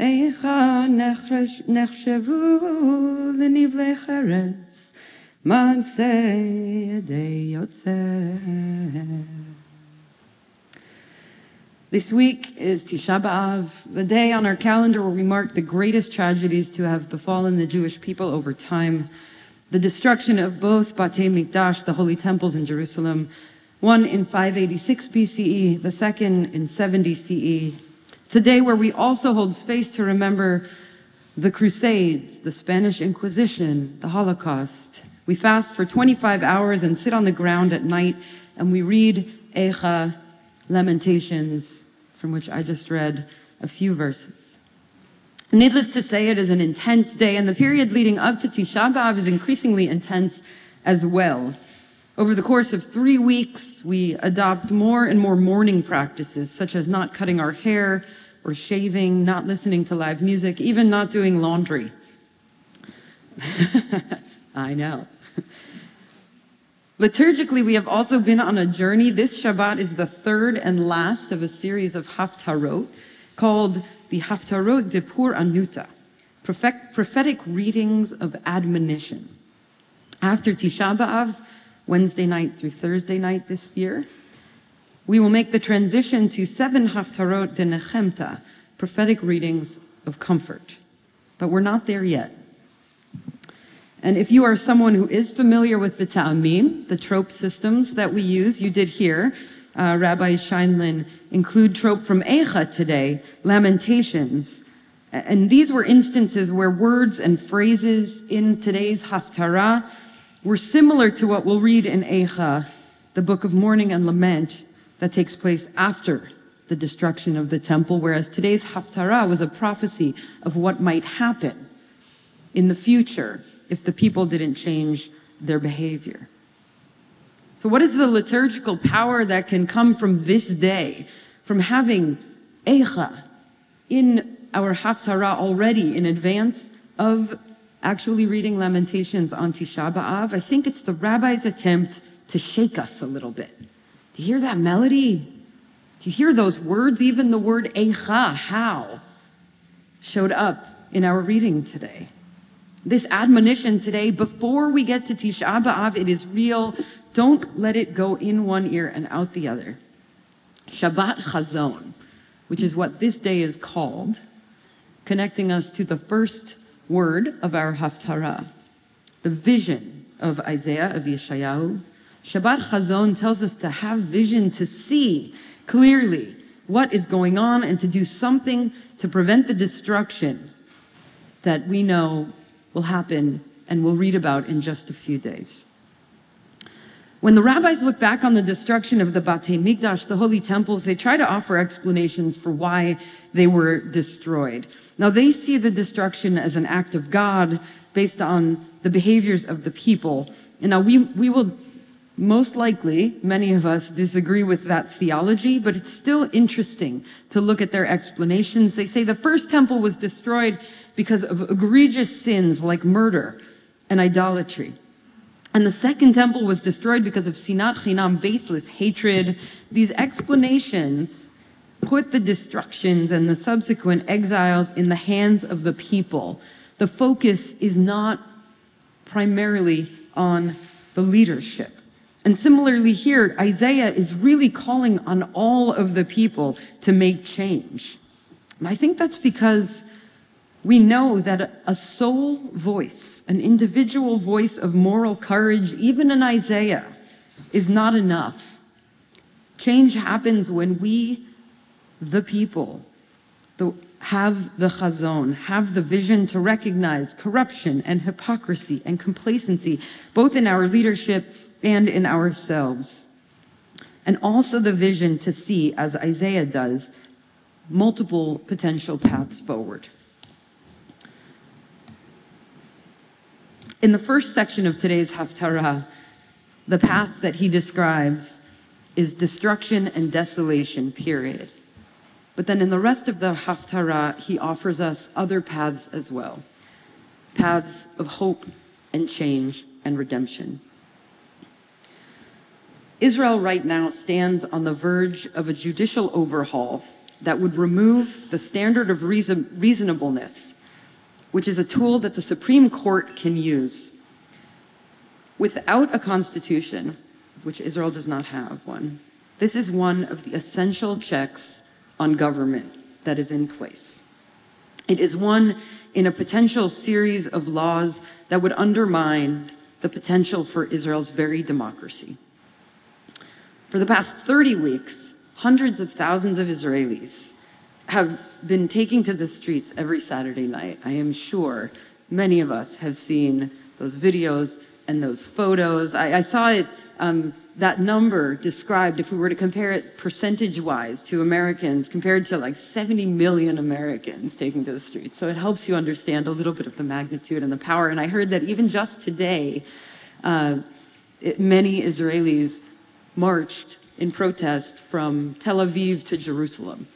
איכה נחשבו לנבלי חרס, מעשה ידי יוצר. This week is Tisha B'Av, the day on our calendar where we mark the greatest tragedies to have befallen the Jewish people over time. The destruction of both Batei Mikdash, the holy temples in Jerusalem, one in 586 BCE, the second in 70 CE, Today, where we also hold space to remember the Crusades, the Spanish Inquisition, the Holocaust. We fast for 25 hours and sit on the ground at night and we read Eicha, Lamentations, from which I just read a few verses. Needless to say, it is an intense day, and the period leading up to Tisha B'Av is increasingly intense as well. Over the course of three weeks, we adopt more and more mourning practices, such as not cutting our hair, or shaving, not listening to live music, even not doing laundry. I know. Liturgically, we have also been on a journey. This Shabbat is the third and last of a series of Haftarot called the Haftarot de Pur Anuta, prophetic readings of admonition. After Tisha B'Av, Wednesday night through Thursday night this year, we will make the transition to seven Haftarot de Nechemta, prophetic readings of comfort. But we're not there yet. And if you are someone who is familiar with the Ta'amim, the trope systems that we use, you did hear uh, Rabbi Scheinlin include trope from Eicha today, Lamentations. And these were instances where words and phrases in today's Haftarah were similar to what we'll read in Eicha, the book of mourning and lament, that takes place after the destruction of the temple, whereas today's Haftarah was a prophecy of what might happen in the future if the people didn't change their behavior. So, what is the liturgical power that can come from this day, from having Eicha in our Haftarah already in advance of actually reading Lamentations on Tisha B'Av? I think it's the rabbi's attempt to shake us a little bit. Do you hear that melody? Do you hear those words? Even the word Eicha, how, showed up in our reading today. This admonition today, before we get to Tisha B'Av, it is real. Don't let it go in one ear and out the other. Shabbat Chazon, which is what this day is called, connecting us to the first word of our Haftarah, the vision of Isaiah, of Yeshayahu, Shabbat Chazon tells us to have vision to see clearly what is going on and to do something to prevent the destruction that we know will happen and we'll read about in just a few days. When the rabbis look back on the destruction of the Batei Mikdash, the holy temples, they try to offer explanations for why they were destroyed. Now, they see the destruction as an act of God based on the behaviors of the people. And now we, we will most likely, many of us disagree with that theology, but it's still interesting to look at their explanations. They say the first temple was destroyed because of egregious sins like murder and idolatry. And the second temple was destroyed because of sinat chinam, baseless hatred. These explanations put the destructions and the subsequent exiles in the hands of the people. The focus is not primarily on the leadership. And similarly, here, Isaiah is really calling on all of the people to make change. And I think that's because we know that a sole voice, an individual voice of moral courage, even in Isaiah, is not enough. Change happens when we, the people, the, have the chazon, have the vision to recognize corruption and hypocrisy and complacency, both in our leadership and in ourselves. And also the vision to see, as Isaiah does, multiple potential paths forward. In the first section of today's Haftarah, the path that he describes is destruction and desolation, period. But then in the rest of the Haftarah, he offers us other paths as well paths of hope and change and redemption. Israel right now stands on the verge of a judicial overhaul that would remove the standard of reason, reasonableness, which is a tool that the Supreme Court can use. Without a constitution, which Israel does not have one, this is one of the essential checks on government that is in place. It is one in a potential series of laws that would undermine the potential for Israel's very democracy. For the past 30 weeks, hundreds of thousands of Israelis have been taking to the streets every Saturday night. I am sure many of us have seen those videos and those photos. I, I saw it, um, that number described, if we were to compare it percentage wise to Americans, compared to like 70 million Americans taking to the streets. So it helps you understand a little bit of the magnitude and the power. And I heard that even just today, uh, it, many Israelis marched in protest from Tel Aviv to Jerusalem.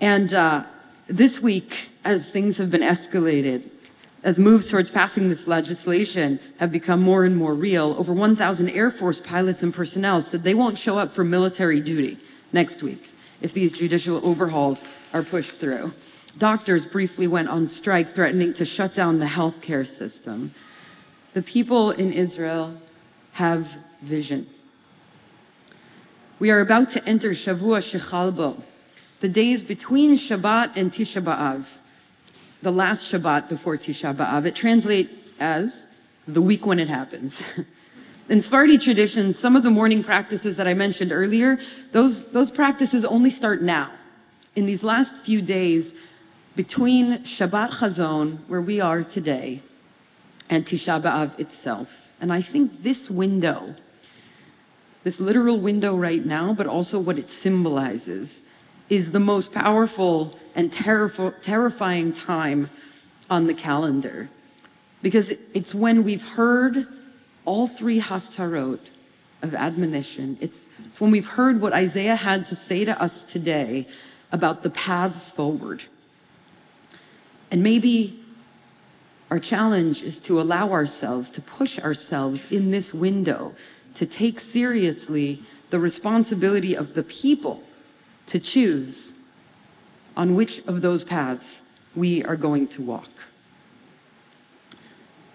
And uh, this week, as things have been escalated, as moves towards passing this legislation have become more and more real, over 1,000 Air Force pilots and personnel said they won't show up for military duty next week if these judicial overhauls are pushed through. Doctors briefly went on strike, threatening to shut down the healthcare system. The people in Israel have vision. We are about to enter Shavua Shechalbo, the days between Shabbat and Tisha B'Av, the last Shabbat before Tisha B'Av. It translates as the week when it happens. In Sephardi traditions, some of the mourning practices that I mentioned earlier, those, those practices only start now. In these last few days between Shabbat Chazon, where we are today, and Tisha B'Av itself. And I think this window this literal window right now, but also what it symbolizes, is the most powerful and terrif- terrifying time on the calendar. Because it's when we've heard all three haftarot of admonition. It's, it's when we've heard what Isaiah had to say to us today about the paths forward. And maybe our challenge is to allow ourselves, to push ourselves in this window to take seriously the responsibility of the people to choose on which of those paths we are going to walk.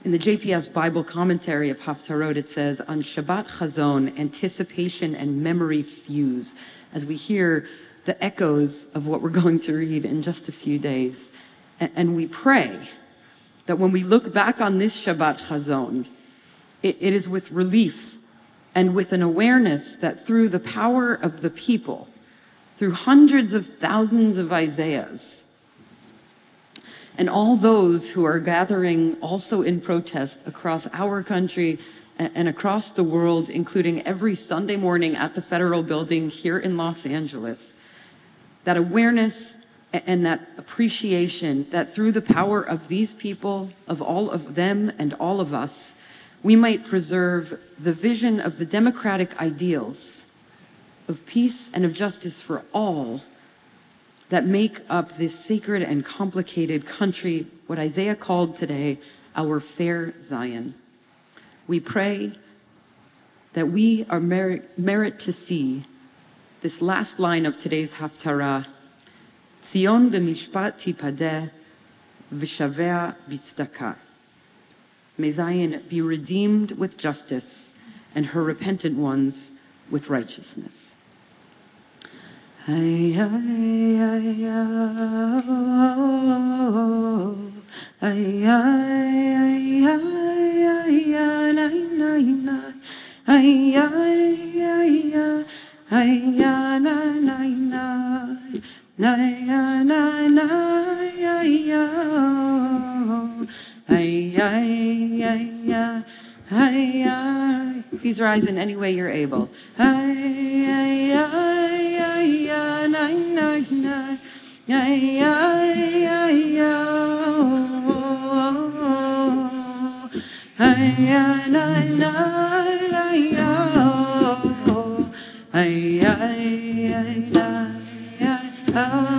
In the JPS Bible commentary of Haftarot, it says, On Shabbat Chazon, anticipation and memory fuse, as we hear the echoes of what we're going to read in just a few days. And we pray that when we look back on this Shabbat Chazon, it is with relief and with an awareness that through the power of the people, through hundreds of thousands of Isaiahs, and all those who are gathering also in protest across our country and across the world, including every Sunday morning at the federal building here in Los Angeles, that awareness and that appreciation that through the power of these people, of all of them and all of us, we might preserve the vision of the democratic ideals of peace and of justice for all that make up this sacred and complicated country, what Isaiah called today our fair Zion. We pray that we are merit, to see this last line of today's Haftarah, Tzion b'mishpat tipadeh v'shavea b'tzedakah. May Zion be redeemed with justice and her repentant ones with righteousness. Ay, ay, ay, oh, ay, ay, ay, ay, ay, ay, nay, nay, nay. Ay, ay, ay, ay, ay, ay, nay, nay, nay. Nay, ay, nay, nay, ay, oh. Ay, ay, ay, ay, ay, ay. Please rise in any way you're able. Ay,